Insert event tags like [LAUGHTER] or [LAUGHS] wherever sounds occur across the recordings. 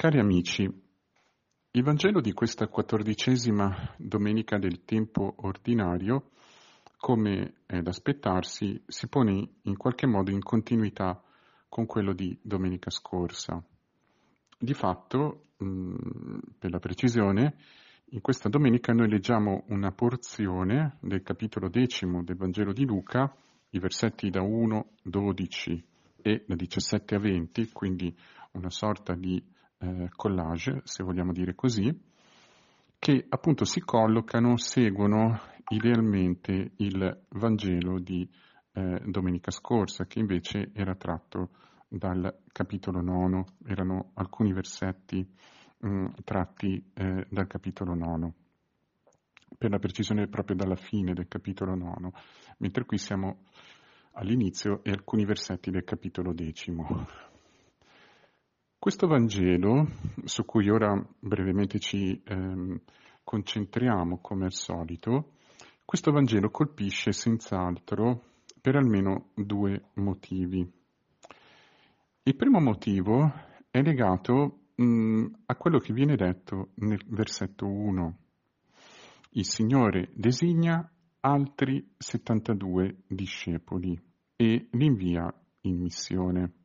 Cari amici, il Vangelo di questa quattordicesima domenica del tempo ordinario, come è da aspettarsi, si pone in qualche modo in continuità con quello di domenica scorsa. Di fatto, mm, per la precisione, in questa domenica noi leggiamo una porzione del capitolo decimo del Vangelo di Luca, i versetti da 1, 12 e da 17 a 20, quindi una sorta di eh, collage, se vogliamo dire così, che appunto si collocano, seguono idealmente il Vangelo di eh, domenica scorsa, che invece era tratto dal capitolo nono, erano alcuni versetti mh, mm, tratti eh, dal capitolo nono, per la precisione proprio dalla fine del capitolo nono, mentre qui siamo all'inizio e alcuni versetti del capitolo decimo. Questo Vangelo, su cui ora brevemente ci ehm, concentriamo come al solito, questo Vangelo colpisce senz'altro per almeno due motivi. Il primo motivo è legato mh, a quello che viene detto nel versetto 1. Il Signore designa altri 72 discepoli e li invia in missione.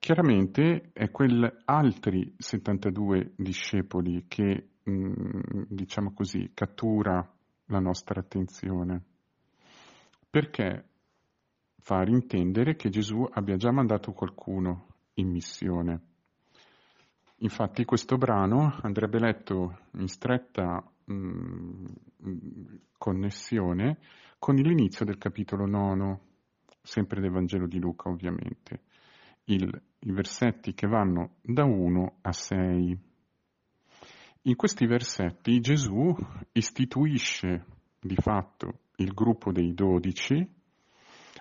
Chiaramente è quel altri 72 discepoli che, mm, diciamo così, cattura la nostra attenzione. Perché far intendere che Gesù abbia già mandato qualcuno in missione. Infatti questo brano andrebbe letto in stretta mh, mm, connessione con l'inizio del capitolo 9, sempre del Vangelo di Luca ovviamente il, i versetti che vanno da 1 a 6. In questi versetti Gesù istituisce di fatto il gruppo dei dodici,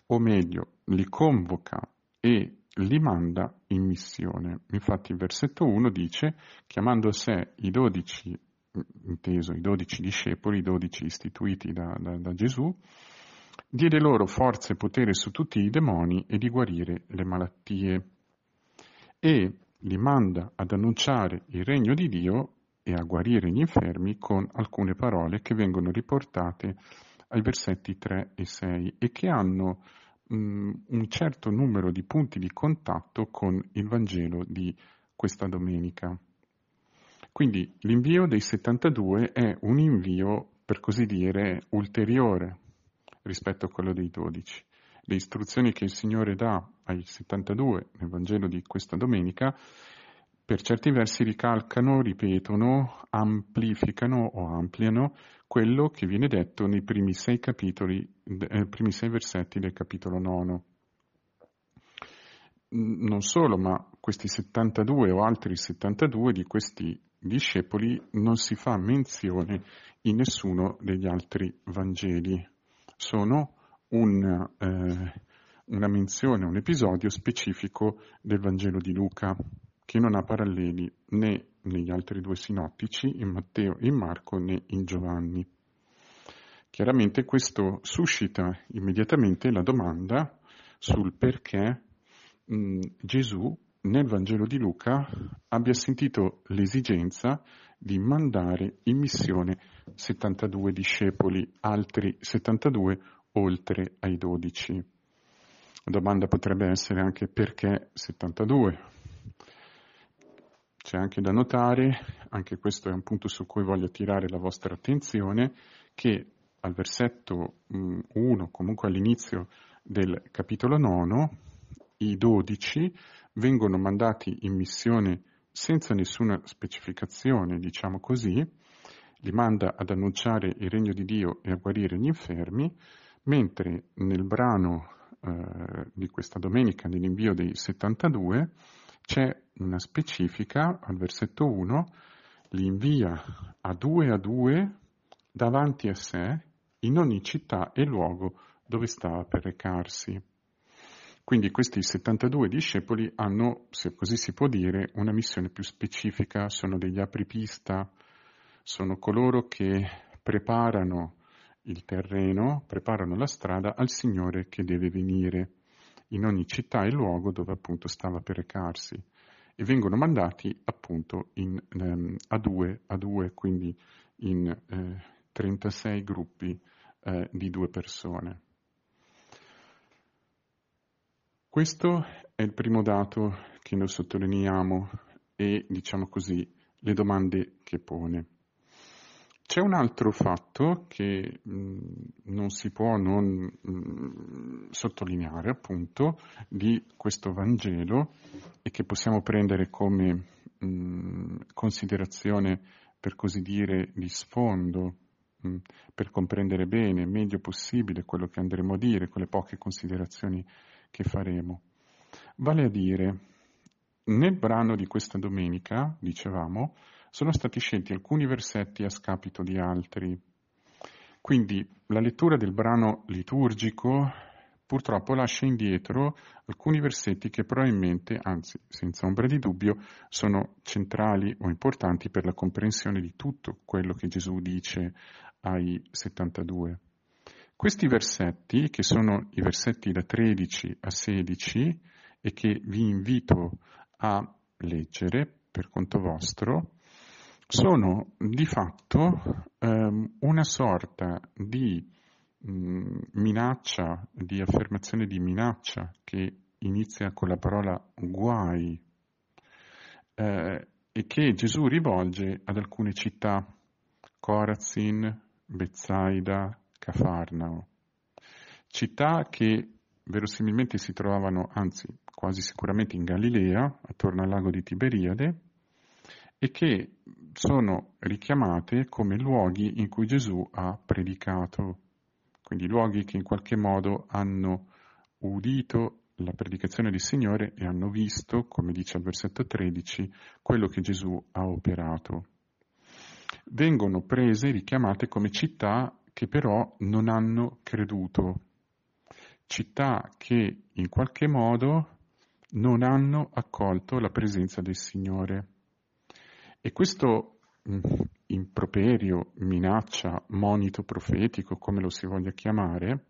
o meglio, li convoca e li manda in missione. Infatti il versetto 1 dice, chiamando a sé i dodici, inteso i dodici discepoli, i dodici istituiti da, da, da Gesù, diede loro forza e potere su tutti i demoni e di guarire le malattie. E li manda ad annunciare il regno di Dio e a guarire gli infermi con alcune parole che vengono riportate ai versetti 3 e 6 e che hanno mh, un certo numero di punti di contatto con il Vangelo di questa domenica. Quindi l'invio dei 72 è un invio, per così dire, ulteriore rispetto a quello dei dodici. Le istruzioni che il Signore dà ai 72 nel Vangelo di questa domenica per certi versi ricalcano, ripetono, amplificano o ampliano quello che viene detto nei primi sei capitoli, eh, primi sei versetti del capitolo nono. Non solo, ma questi 72 o altri 72 di questi discepoli non si fa menzione in nessuno degli altri Vangeli sono un, eh, una menzione, un episodio specifico del Vangelo di Luca, che non ha paralleli né negli altri due sinottici, in Matteo e in Marco, né in Giovanni. Chiaramente questo suscita immediatamente la domanda sul perché mh, Gesù nel Vangelo di Luca abbia sentito l'esigenza di mandare in missione 72 discepoli, altri 72 oltre ai 12. La domanda potrebbe essere anche perché 72? C'è anche da notare, anche questo è un punto su cui voglio attirare la vostra attenzione, che al versetto 1, mm, comunque all'inizio del capitolo 9, i 12 vengono mandati in missione senza nessuna specificazione, diciamo così, li manda ad annunciare il regno di Dio e a guarire gli infermi, mentre nel brano eh, di questa domenica, nell'invio dei 72, c'è una specifica al versetto 1, li invia a due a due davanti a sé in ogni città e luogo dove stava per recarsi. Quindi questi 72 discepoli hanno, se così si può dire, una missione più specifica, sono degli apripista, sono coloro che preparano il terreno, preparano la strada al Signore che deve venire in ogni città e luogo dove appunto stava per recarsi. e vengono mandati appunto in, um, a, due, a due, quindi in eh, 36 gruppi eh, di due persone. Questo è il primo dato che noi sottolineiamo e, diciamo così, le domande che pone. C'è un altro fatto che mh, non si può non mh, sottolineare, appunto, di questo Vangelo e che possiamo prendere come mh, considerazione, per così dire, di sfondo, per comprendere bene, meglio possibile quello che andremo a dire, quelle poche considerazioni che faremo. Vale a dire, nel brano di questa domenica, dicevamo, sono stati scelti alcuni versetti a scapito di altri. Quindi la lettura del brano liturgico purtroppo lascia indietro alcuni versetti che probabilmente, anzi senza ombra di dubbio, sono centrali o importanti per la comprensione di tutto quello che Gesù dice ai 72. Questi versetti, che sono i versetti da 13 a 16 e che vi invito a leggere per conto vostro, sono di fatto ehm, una sorta di mh, mm, minaccia, di affermazione di minaccia che inizia con la parola guai eh, e che Gesù rivolge ad alcune città, Corazin, Bezzaida, Cafarnao, città che verosimilmente si trovavano, anzi quasi sicuramente in Galilea, attorno al lago di Tiberiade, e che sono richiamate come luoghi in cui Gesù ha predicato, quindi luoghi che in qualche modo hanno udito la predicazione del Signore e hanno visto, come dice al versetto 13, quello che Gesù ha operato. Vengono prese, richiamate come città che però non hanno creduto, città che in qualche modo non hanno accolto la presenza del Signore. E questo mm, improperio, minaccia, monito profetico, come lo si voglia chiamare,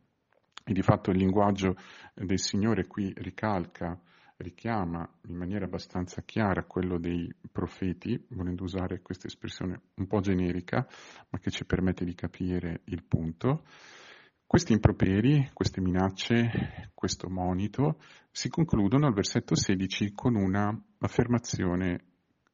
e di fatto il linguaggio del Signore qui ricalca, richiama in maniera abbastanza chiara quello dei profeti, volendo usare questa espressione un po' generica, ma che ci permette di capire il punto. Questi improperi, queste minacce, questo monito si concludono al versetto 16 con una affermazione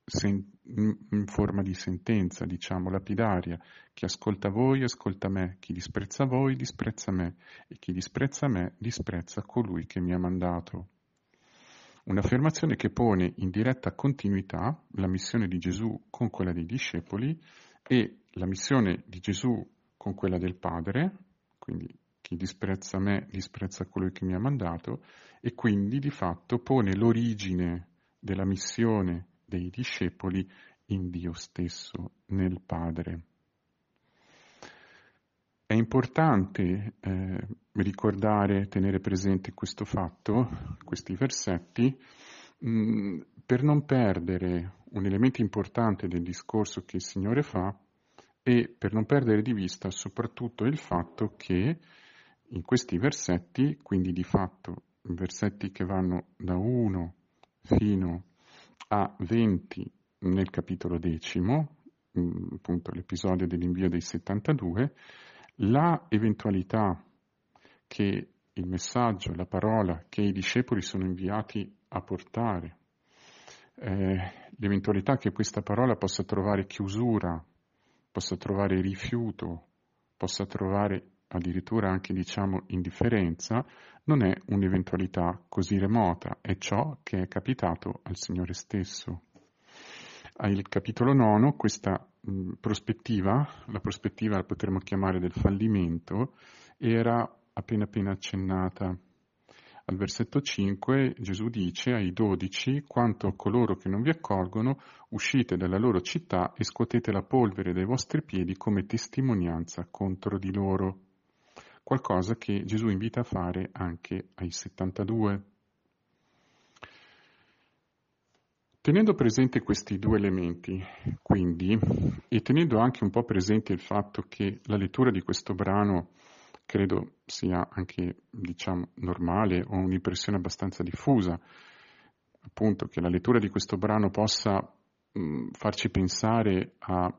sen- in forma di sentenza, diciamo, lapidaria. Chi ascolta voi, ascolta me, chi disprezza voi, disprezza me, e chi disprezza me, disprezza colui che mi ha mandato. Un'affermazione che pone in diretta continuità la missione di Gesù con quella dei discepoli e la missione di Gesù con quella del Padre, quindi chi disprezza me disprezza colui che mi ha mandato, e quindi di fatto pone l'origine della missione dei discepoli in Dio stesso, nel Padre. È importante eh, ricordare, tenere presente questo fatto, questi versetti, mh, mm, per non perdere un elemento importante del discorso che il Signore fa e per non perdere di vista soprattutto il fatto che in questi versetti, quindi di fatto versetti che vanno da 1 fino a 20 nel capitolo decimo, mm, appunto l'episodio dell'invio dei 72, la eventualità che il messaggio, la parola che i discepoli sono inviati a portare, eh, l'eventualità che questa parola possa trovare chiusura, possa trovare rifiuto, possa trovare addirittura anche diciamo indifferenza, non è un'eventualità così remota, è ciò che è capitato al Signore stesso. Al capitolo 9 questa mh, prospettiva, la prospettiva la potremmo chiamare del fallimento, era appena appena accennata. Al versetto 5 Gesù dice ai dodici, quanto a coloro che non vi accolgono, uscite dalla loro città e scuotete la polvere dai vostri piedi come testimonianza contro di loro qualcosa che Gesù invita a fare anche ai 72. Tenendo presente questi due elementi, quindi, e tenendo anche un po' presente il fatto che la lettura di questo brano credo sia anche, diciamo, normale o un'impressione abbastanza diffusa, appunto che la lettura di questo brano possa mh, farci pensare a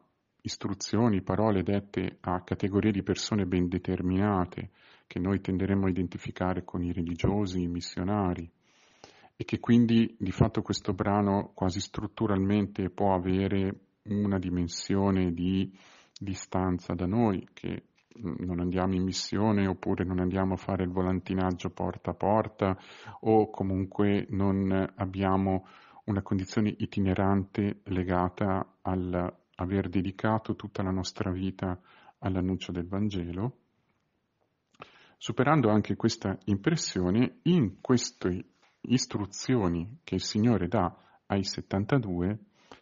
istruzioni, parole dette a categorie di persone ben determinate, che noi tenderemo a identificare con i religiosi, i missionari, e che quindi di fatto questo brano quasi strutturalmente può avere una dimensione di distanza da noi, che non andiamo in missione oppure non andiamo a fare il volantinaggio porta a porta o comunque non abbiamo una condizione itinerante legata al aver dedicato tutta la nostra vita all'annuncio del Vangelo. Superando anche questa impressione, in queste istruzioni che il Signore dà ai 72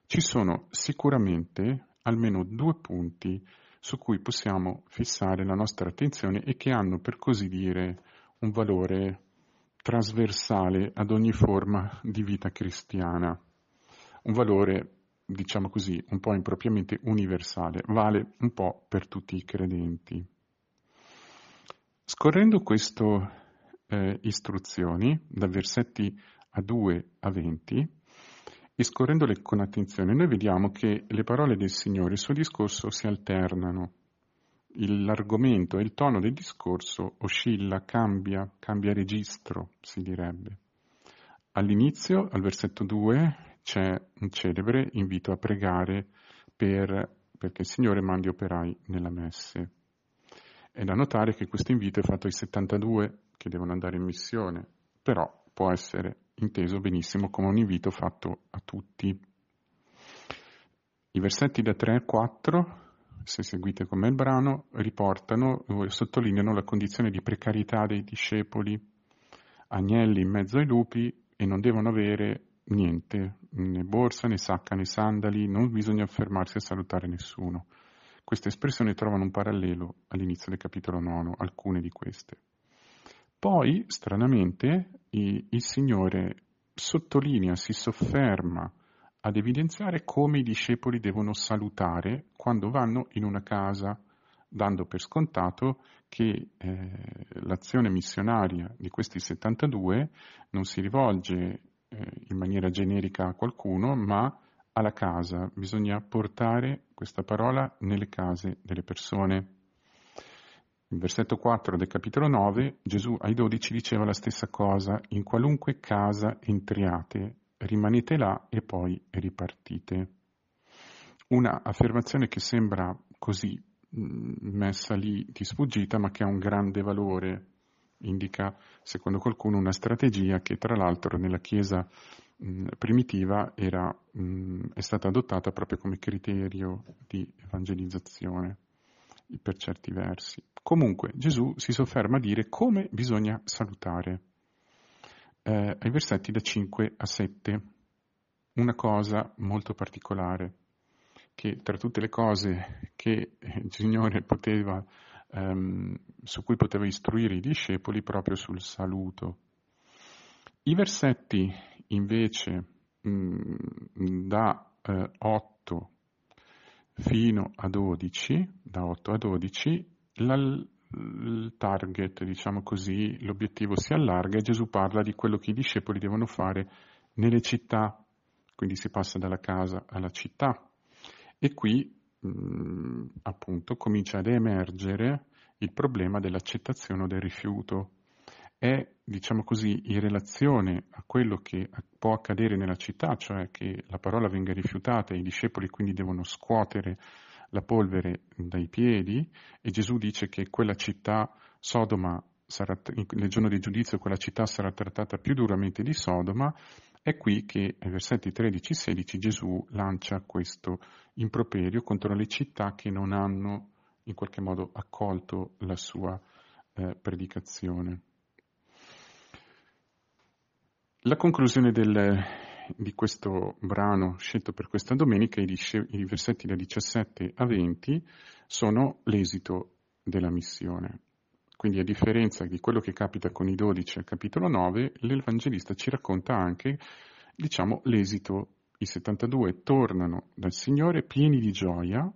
ci sono sicuramente almeno due punti su cui possiamo fissare la nostra attenzione e che hanno, per così dire, un valore trasversale ad ogni forma di vita cristiana, un valore, diciamo così, un po' impropriamente universale, vale un po' per tutti i credenti. Scorrendo queste eh, istruzioni, da versetti a 2 a 20, e scorrendole con attenzione, noi vediamo che le parole del Signore, il suo discorso si alternano. L'argomento e il tono del discorso oscilla, cambia, cambia registro, si direbbe. All'inizio, al versetto 2, c'è un celebre invito a pregare per, perché il Signore mandi operai nella messe. È da notare che questo invito è fatto ai 72 che devono andare in missione, però può essere inteso benissimo come un invito fatto a tutti. I versetti da 3 a 4, se seguite come il brano, riportano, sottolineano la condizione di precarietà dei discepoli, agnelli in mezzo ai lupi e non devono avere niente, né borsa, né sacca, né sandali, non bisogna fermarsi a salutare nessuno. Queste espressioni trovano un parallelo all'inizio del capitolo 9, alcune di queste. Poi, stranamente, il Signore sottolinea, si sofferma ad evidenziare come i discepoli devono salutare quando vanno in una casa, dando per scontato che eh, l'azione missionaria di questi 72 non si rivolge eh, in maniera generica a qualcuno, ma alla casa. Bisogna portare questa parola nelle case delle persone. Il versetto 4 del capitolo 9, Gesù ai dodici diceva la stessa cosa, in qualunque casa entriate, rimanete là e poi ripartite. Una affermazione che sembra così mm, messa lì di sfuggita, ma che ha un grande valore, indica, secondo qualcuno, una strategia che tra l'altro nella Chiesa mm, primitiva era, mm, è stata adottata proprio come criterio di evangelizzazione per certi versi. Comunque Gesù si sofferma a dire come bisogna salutare. Eh, ai versetti da 5 a 7, una cosa molto particolare, che tra tutte le cose che il Signore poteva, ehm, su cui poteva istruire i discepoli proprio sul saluto. I versetti invece mh, mm, da eh, 8 fino a 12, da 8 a 12, la, il target, diciamo così, l'obiettivo si allarga e Gesù parla di quello che i discepoli devono fare nelle città, quindi si passa dalla casa alla città. E qui mh, appunto comincia ad emergere il problema dell'accettazione o del rifiuto. È, diciamo così, in relazione a quello che può accadere nella città, cioè che la parola venga rifiutata e i discepoli quindi devono scuotere la polvere dai piedi e Gesù dice che quella città, Sodoma, sarà, nel giorno di giudizio quella città sarà trattata più duramente di Sodoma, è qui che ai versetti 13 e 16 Gesù lancia questo improperio contro le città che non hanno in qualche modo accolto la sua eh, predicazione. La conclusione del, di questo brano scelto per questa domenica, i, i versetti da 17 a 20, sono l'esito della missione. Quindi a differenza di quello che capita con i 12 al capitolo 9, l'Evangelista ci racconta anche, diciamo, l'esito. I 72 tornano dal Signore pieni di gioia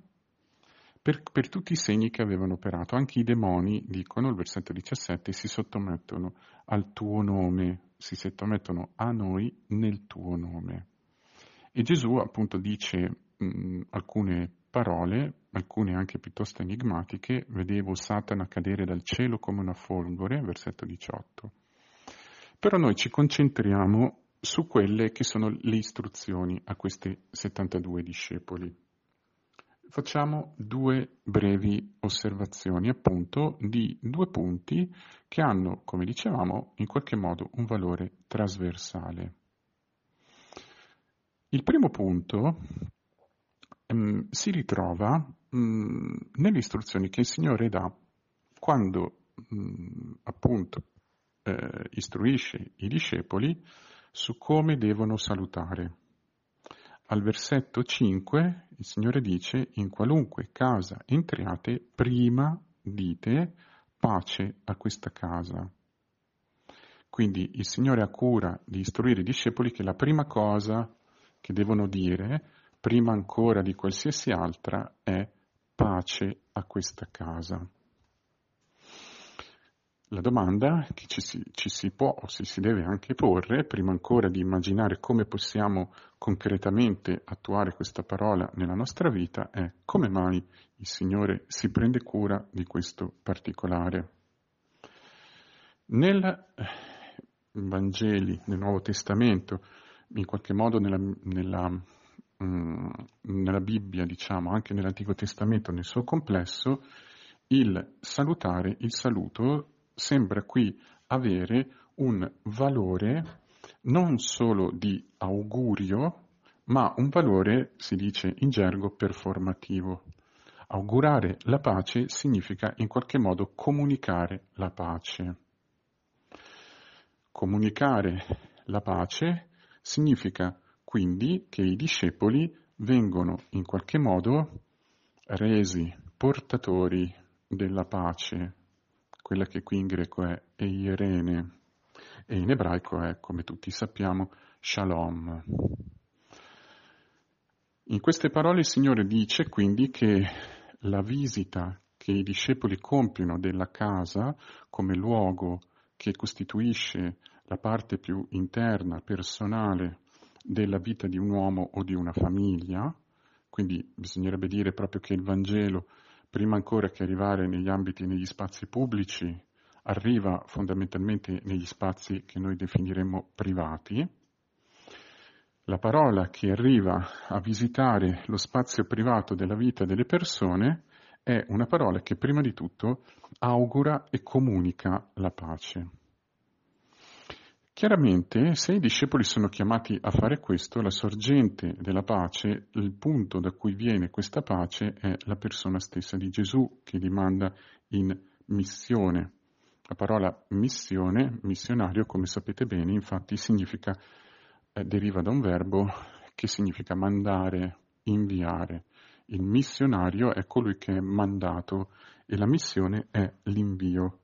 per, per, tutti i segni che avevano operato. Anche i demoni, dicono il versetto 17, si sottomettono al tuo nome, si sottomettono a noi nel tuo nome. E Gesù appunto dice mh, alcune parole, alcune anche piuttosto enigmatiche, vedevo Satana cadere dal cielo come una folgore, versetto 18. Però noi ci concentriamo su quelle che sono le istruzioni a questi 72 discepoli. Facciamo due brevi osservazioni appunto di due punti che hanno, come dicevamo, in qualche modo un valore trasversale. Il primo punto um, si ritrova um, nelle istruzioni che il Signore dà quando um, appunto eh, istruisce i discepoli su come devono salutare. Al versetto 5 il Signore dice in qualunque casa entriate prima dite pace a questa casa. Quindi il Signore ha cura di istruire i discepoli che la prima cosa che devono dire, prima ancora di qualsiasi altra, è pace a questa casa. La domanda che ci si, ci si, può o si, si deve anche porre, prima ancora di immaginare come possiamo concretamente attuare questa parola nella nostra vita, è come mai il Signore si prende cura di questo particolare. Nel eh, Vangeli, nel Nuovo Testamento, in qualche modo nella, nella, mm, nella Bibbia, diciamo, anche nell'Antico Testamento nel suo complesso, il salutare, il saluto sembra qui avere un valore non solo di augurio, ma un valore, si dice in gergo, performativo. Augurare la pace significa in qualche modo comunicare la pace. Comunicare la pace Significa quindi che i discepoli vengono in qualche modo resi portatori della pace, quella che qui in greco è eirene e in ebraico è, come tutti sappiamo, shalom. In queste parole il Signore dice quindi che la visita che i discepoli compiono della casa come luogo che costituisce la parte più interna, personale della vita di un uomo o di una famiglia, quindi bisognerebbe dire proprio che il Vangelo, prima ancora che arrivare negli ambiti, negli spazi pubblici, arriva fondamentalmente negli spazi che noi definiremmo privati. La parola che arriva a visitare lo spazio privato della vita delle persone è una parola che prima di tutto augura e comunica la pace. Chiaramente, se i discepoli sono chiamati a fare questo, la sorgente della pace, il punto da cui viene questa pace è la persona stessa di Gesù che li manda in missione. La parola missione, missionario, come sapete bene, infatti significa, eh, deriva da un verbo che significa mandare, inviare. Il missionario è colui che è mandato e la missione è l'invio.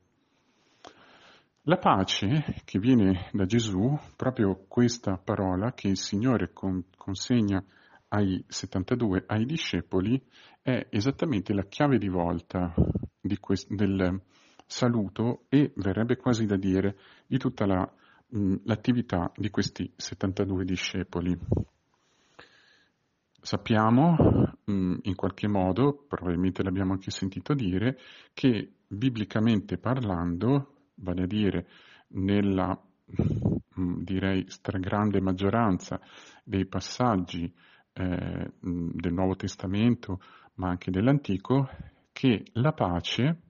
La pace che viene da Gesù, proprio questa parola che il Signore con, consegna ai 72, ai discepoli, è esattamente la chiave di volta di quest, del saluto e verrebbe quasi da dire di tutta la, mh, l'attività di questi 72 discepoli. Sappiamo mh, in qualche modo, probabilmente l'abbiamo anche sentito dire, che biblicamente parlando vale a dire nella mm, direi stragrande maggioranza dei passaggi eh, mm, del Nuovo Testamento, ma anche dell'Antico, che la pace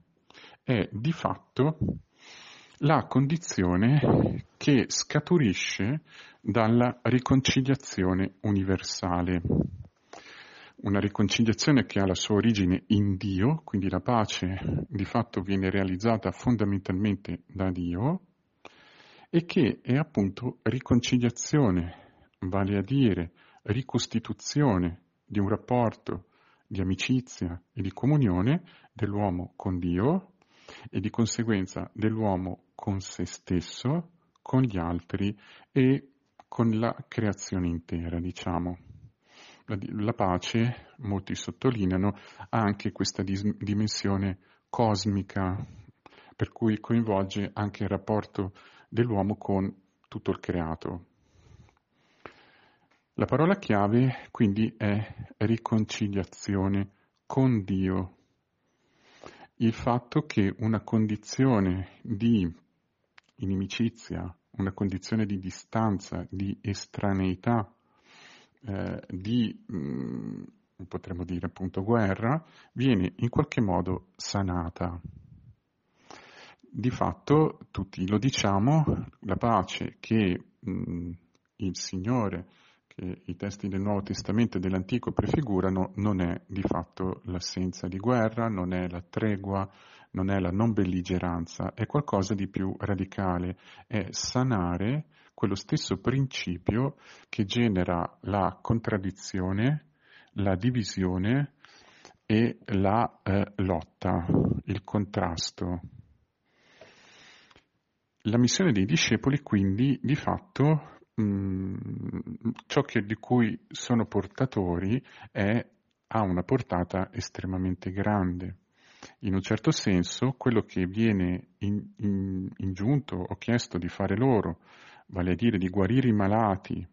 è di fatto la condizione che scaturisce dalla riconciliazione universale una riconciliazione che ha la sua origine in Dio, quindi la pace di fatto viene realizzata fondamentalmente da Dio e che è appunto riconciliazione, vale a dire ricostituzione di un rapporto di amicizia e di comunione dell'uomo con Dio e di conseguenza dell'uomo con se stesso, con gli altri e con la creazione intera, diciamo la, pace, molti sottolineano, ha anche questa dis- dimensione cosmica, per cui coinvolge anche il rapporto dell'uomo con tutto il creato. La parola chiave quindi è riconciliazione con Dio. Il fatto che una condizione di inimicizia, una condizione di distanza, di estraneità, eh, di mh, mm, potremmo dire appunto guerra, viene in qualche modo sanata. Di fatto, tutti lo diciamo, la pace che mh, il Signore, che i testi del Nuovo Testamento e dell'Antico prefigurano, non è di fatto l'assenza di guerra, non è la tregua, non è la non belligeranza, è qualcosa di più radicale, è sanare quello stesso principio che genera la contraddizione, la divisione e la eh, lotta, il contrasto. La missione dei discepoli quindi di fatto mh, mm, ciò che, di cui sono portatori è, ha una portata estremamente grande. In un certo senso quello che viene in, in, ingiunto o chiesto di fare loro, vale a dire di guarire i malati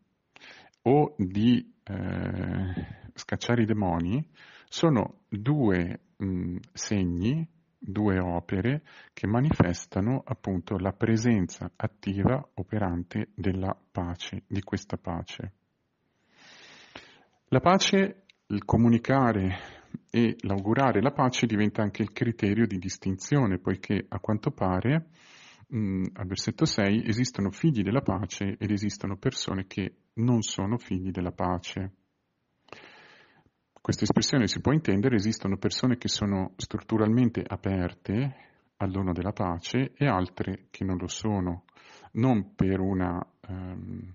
o di eh, scacciare i demoni sono due mh, segni, due opere che manifestano appunto la presenza attiva, operante della pace, di questa pace. La pace, il comunicare e l'augurare la pace diventa anche il criterio di distinzione, poiché a quanto pare mh, al versetto 6 esistono figli della pace ed esistono persone che non sono figli della pace. Questa espressione si può intendere, esistono persone che sono strutturalmente aperte al dono della pace e altre che non lo sono, non per una, ehm,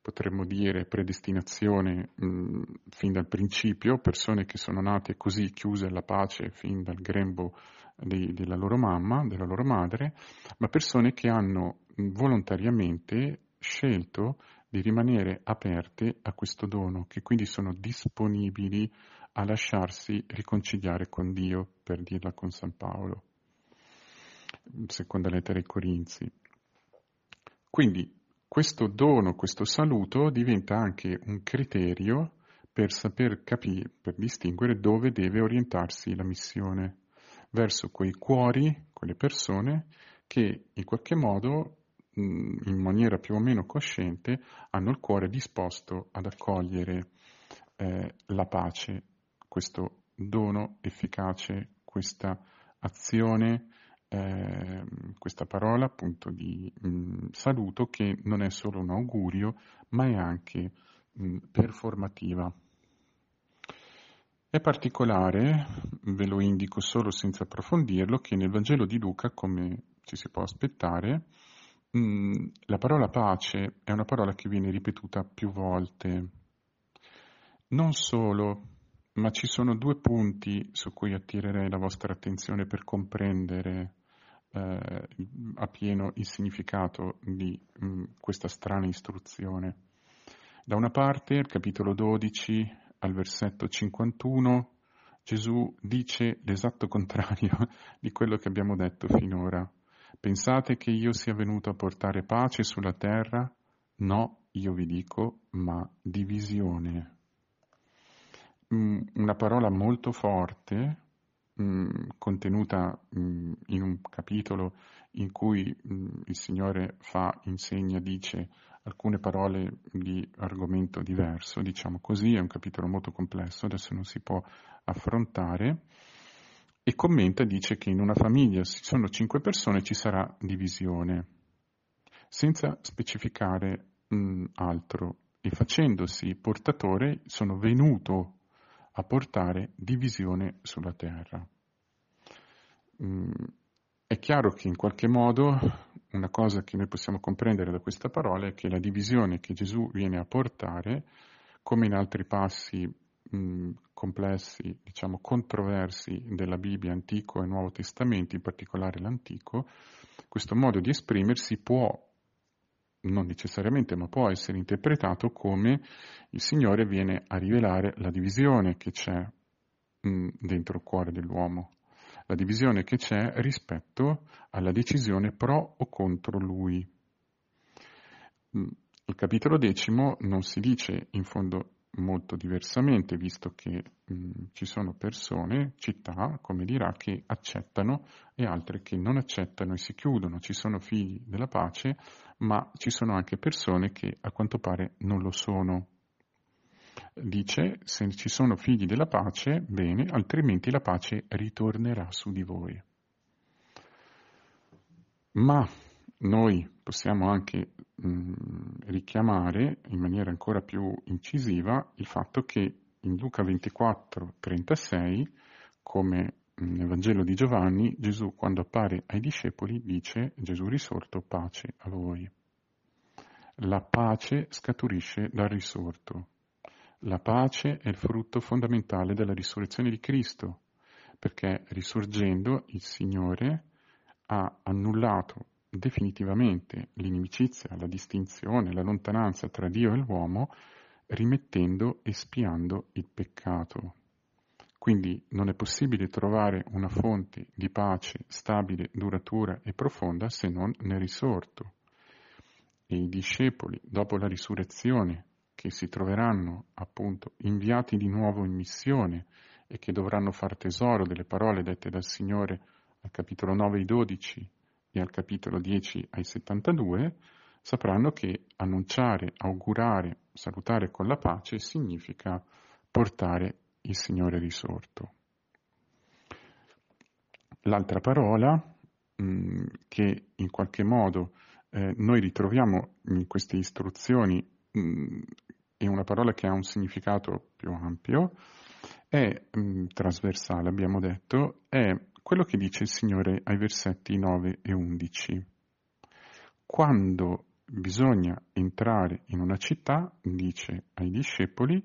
potremmo dire, predestinazione mh, fin dal principio, persone che sono nate così chiuse alla pace fin dal grembo di, della loro mamma, della loro madre, ma persone che hanno volontariamente scelto di rimanere aperte a questo dono, che quindi sono disponibili a lasciarsi riconciliare con Dio, per dirla con San Paolo, seconda lettera ai Corinzi. Quindi questo dono, questo saluto diventa anche un criterio per saper capire, per distinguere dove deve orientarsi la missione, verso quei cuori, quelle persone che in qualche modo in maniera più o meno cosciente, hanno il cuore disposto ad accogliere eh, la pace, questo dono efficace, questa azione, eh, questa parola appunto di mh, saluto che non è solo un augurio, ma è anche mh, performativa. È particolare, ve lo indico solo senza approfondirlo, che nel Vangelo di Luca, come ci si può aspettare, Mm, la parola pace è una parola che viene ripetuta più volte. Non solo, ma ci sono due punti su cui attirerei la vostra attenzione per comprendere eh, a pieno il significato di mh, mm, questa strana istruzione. Da una parte, al capitolo 12, al versetto 51, Gesù dice l'esatto contrario [LAUGHS] di quello che abbiamo detto finora. Pensate che io sia venuto a portare pace sulla terra? No, io vi dico, ma divisione. Mm, una parola molto forte, mm, contenuta mm, in un capitolo in cui il Signore fa, insegna, dice alcune parole di argomento diverso, diciamo così, è un capitolo molto complesso, adesso non si può affrontare e commenta, dice che in una famiglia se sono cinque persone ci sarà divisione, senza specificare mh, altro. E facendosi portatore sono venuto a portare divisione sulla terra. Mm, è chiaro che in qualche modo una cosa che noi possiamo comprendere da questa parola è che la divisione che Gesù viene a portare, come in altri passi mh, complessi, diciamo controversi della Bibbia Antico e Nuovo Testamento, in particolare l'Antico, questo modo di esprimersi può, non necessariamente, ma può essere interpretato come il Signore viene a rivelare la divisione che c'è mh, dentro il cuore dell'uomo, la divisione che c'è rispetto alla decisione pro o contro Lui. Mm, il capitolo decimo non si dice in fondo molto diversamente, visto che mh, mm, ci sono persone, città, come dirà, che accettano e altre che non accettano e si chiudono. Ci sono figli della pace, ma ci sono anche persone che a quanto pare non lo sono. Dice, se ci sono figli della pace, bene, altrimenti la pace ritornerà su di voi. Ma noi possiamo anche mh, mm, richiamare in maniera ancora più incisiva il fatto che in Luca 24, 36, come nel Vangelo di Giovanni, Gesù quando appare ai discepoli dice Gesù risorto, pace a voi. La pace scaturisce dal risorto. La pace è il frutto fondamentale della risurrezione di Cristo, perché risorgendo il Signore ha annullato definitivamente l'inimicizia, la distinzione, la lontananza tra Dio e l'uomo, rimettendo e spiando il peccato. Quindi non è possibile trovare una fonte di pace stabile, duratura e profonda se non nel risorto. E i discepoli, dopo la risurrezione, che si troveranno appunto inviati di nuovo in missione e che dovranno far tesoro delle parole dette dal Signore al capitolo 9 e 12 e al capitolo 10 ai 72, sapranno che annunciare, augurare, salutare con la pace significa portare il Signore risorto. L'altra parola mh, mm, che in qualche modo eh, noi ritroviamo in queste istruzioni mh, mm, è una parola che ha un significato più ampio, è mh, mm, trasversale, abbiamo detto, è quello che dice il Signore ai versetti 9 e 11. Quando bisogna entrare in una città, dice ai discepoli,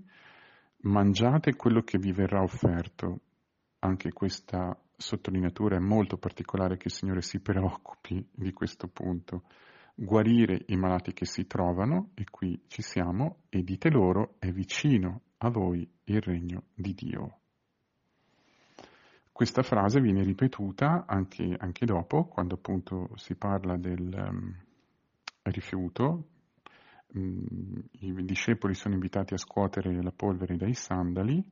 mangiate quello che vi verrà offerto. Anche questa sottolineatura è molto particolare che il Signore si preoccupi di questo punto. Guarire i malati che si trovano, e qui ci siamo, e dite loro, è vicino a voi il regno di Dio. Questa frase viene ripetuta anche, anche dopo, quando appunto si parla del um, rifiuto. Um, I discepoli sono invitati a scuotere la polvere dai sandali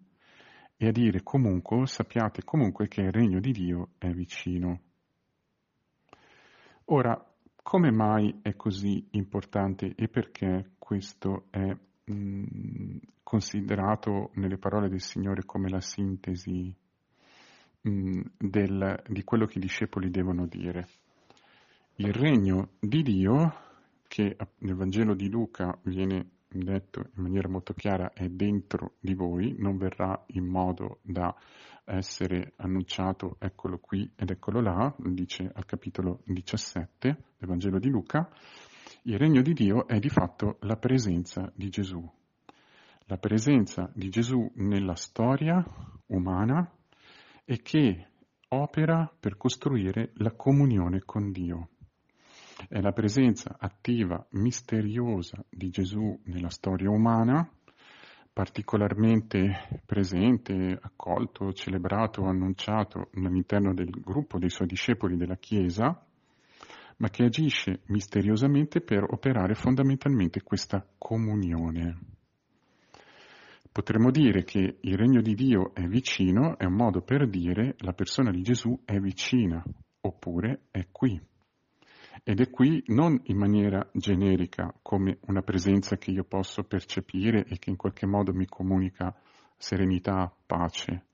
e a dire comunque, sappiate comunque che il regno di Dio è vicino. Ora, come mai è così importante e perché questo è mh, mm, considerato nelle parole del Signore come la sintesi Mm, del, di quello che i discepoli devono dire. Il regno di Dio, che nel Vangelo di Luca viene detto in maniera molto chiara, è dentro di voi, non verrà in modo da essere annunciato eccolo qui ed eccolo là, dice al capitolo 17 del Vangelo di Luca, il regno di Dio è di fatto la presenza di Gesù. La presenza di Gesù nella storia umana e che opera per costruire la comunione con Dio. È la presenza attiva, misteriosa di Gesù nella storia umana, particolarmente presente, accolto, celebrato, annunciato all'interno del gruppo dei suoi discepoli della Chiesa, ma che agisce misteriosamente per operare fondamentalmente questa comunione. Potremmo dire che il regno di Dio è vicino, è un modo per dire la persona di Gesù è vicina, oppure è qui. Ed è qui non in maniera generica, come una presenza che io posso percepire e che in qualche modo mi comunica serenità, pace,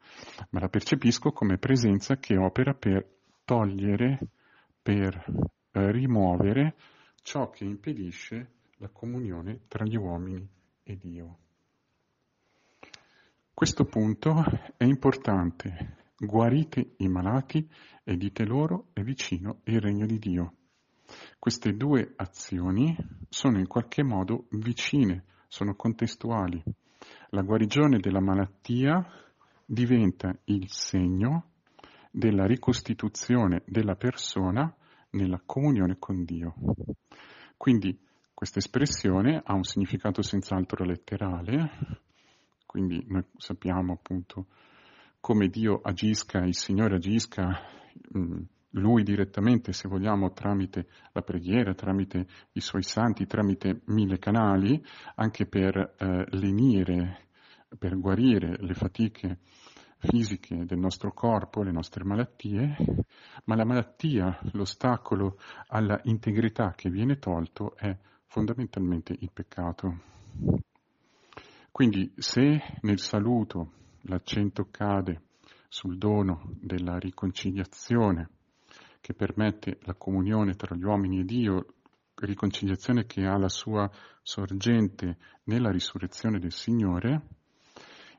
ma la percepisco come presenza che opera per togliere, per eh, rimuovere ciò che impedisce la comunione tra gli uomini e Dio. Questo punto è importante. Guarite i malati e dite loro è vicino il regno di Dio. Queste due azioni sono in qualche modo vicine, sono contestuali. La guarigione della malattia diventa il segno della ricostituzione della persona nella comunione con Dio. Quindi questa espressione ha un significato senz'altro letterale, quindi noi sappiamo appunto come Dio agisca, il Signore agisca mh, mm, lui direttamente, se vogliamo, tramite la preghiera, tramite i suoi santi, tramite mille canali, anche per eh, lenire, per guarire le fatiche fisiche del nostro corpo, le nostre malattie, ma la malattia, l'ostacolo alla integrità che viene tolto è fondamentalmente il peccato. Quindi se nel saluto l'accento cade sul dono della riconciliazione che permette la comunione tra gli uomini e Dio, riconciliazione che ha la sua sorgente nella risurrezione del Signore,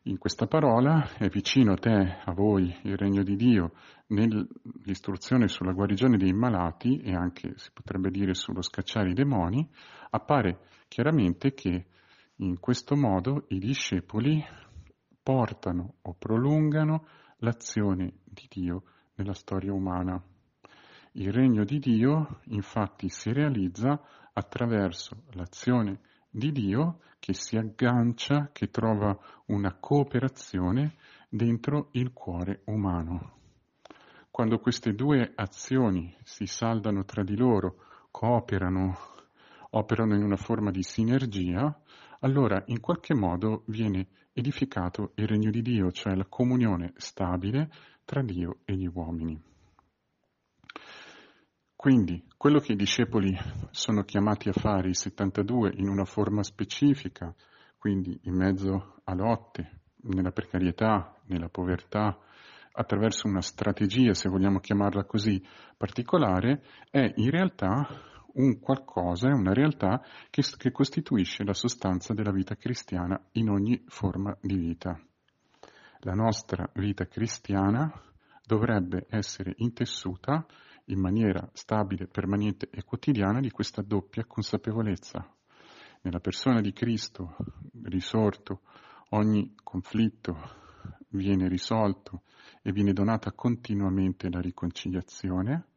in questa parola è vicino a te, a voi, il regno di Dio, nell'istruzione sulla guarigione dei malati e anche, si potrebbe dire, sullo scacciare i demoni, appare chiaramente che in questo modo i discepoli portano o prolungano l'azione di Dio nella storia umana. Il regno di Dio infatti si realizza attraverso l'azione di Dio che si aggancia, che trova una cooperazione dentro il cuore umano. Quando queste due azioni si saldano tra di loro, cooperano, operano in una forma di sinergia, allora in qualche modo viene edificato il regno di Dio, cioè la comunione stabile tra Dio e gli uomini. Quindi quello che i discepoli sono chiamati a fare, i 72, in una forma specifica, quindi in mezzo a lotte, nella precarietà, nella povertà, attraverso una strategia, se vogliamo chiamarla così, particolare, è in realtà un qualcosa, una realtà che, che costituisce la sostanza della vita cristiana in ogni forma di vita. La nostra vita cristiana dovrebbe essere intessuta in maniera stabile, permanente e quotidiana di questa doppia consapevolezza. Nella persona di Cristo risorto ogni conflitto viene risolto e viene donata continuamente la riconciliazione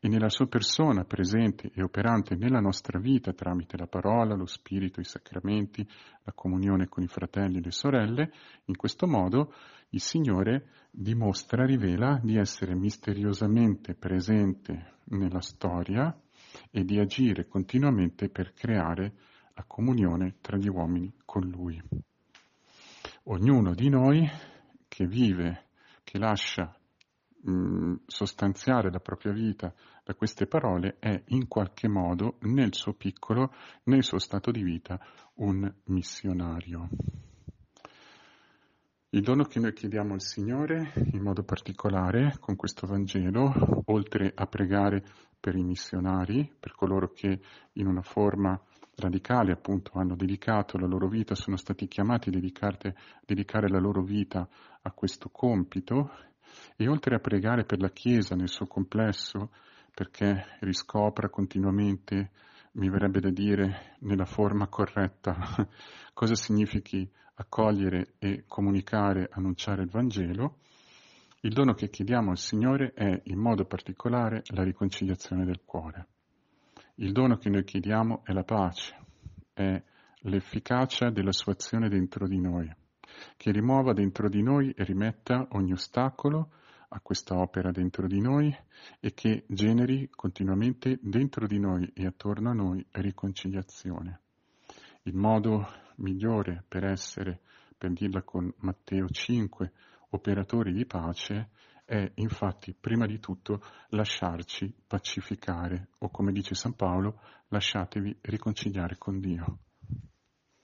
e nella sua persona presente e operante nella nostra vita tramite la parola, lo spirito, i sacramenti, la comunione con i fratelli e le sorelle, in questo modo il Signore dimostra, rivela di essere misteriosamente presente nella storia e di agire continuamente per creare la comunione tra gli uomini con Lui. Ognuno di noi che vive, che lascia mh, sostanziare la propria vita da queste parole è in qualche modo, nel suo piccolo, nel suo stato di vita, un missionario. Il dono che noi chiediamo al Signore, in modo particolare con questo Vangelo, oltre a pregare per i missionari, per coloro che in una forma radicale appunto hanno dedicato la loro vita, sono stati chiamati a dedicare la loro vita a questo compito, e oltre a pregare per la Chiesa nel suo complesso, perché riscopra continuamente, mi verrebbe da dire, nella forma corretta, [LAUGHS] cosa significhi accogliere e comunicare, annunciare il Vangelo, il dono che chiediamo al Signore è in modo particolare la riconciliazione del cuore. Il dono che noi chiediamo è la pace, è l'efficacia della sua azione dentro di noi, che rimuova dentro di noi e rimetta ogni ostacolo a questa opera dentro di noi e che generi continuamente dentro di noi e attorno a noi riconciliazione. Il modo migliore per essere, per dirla con Matteo 5, operatori di pace è infatti prima di tutto lasciarci pacificare o come dice San Paolo lasciatevi riconciliare con Dio.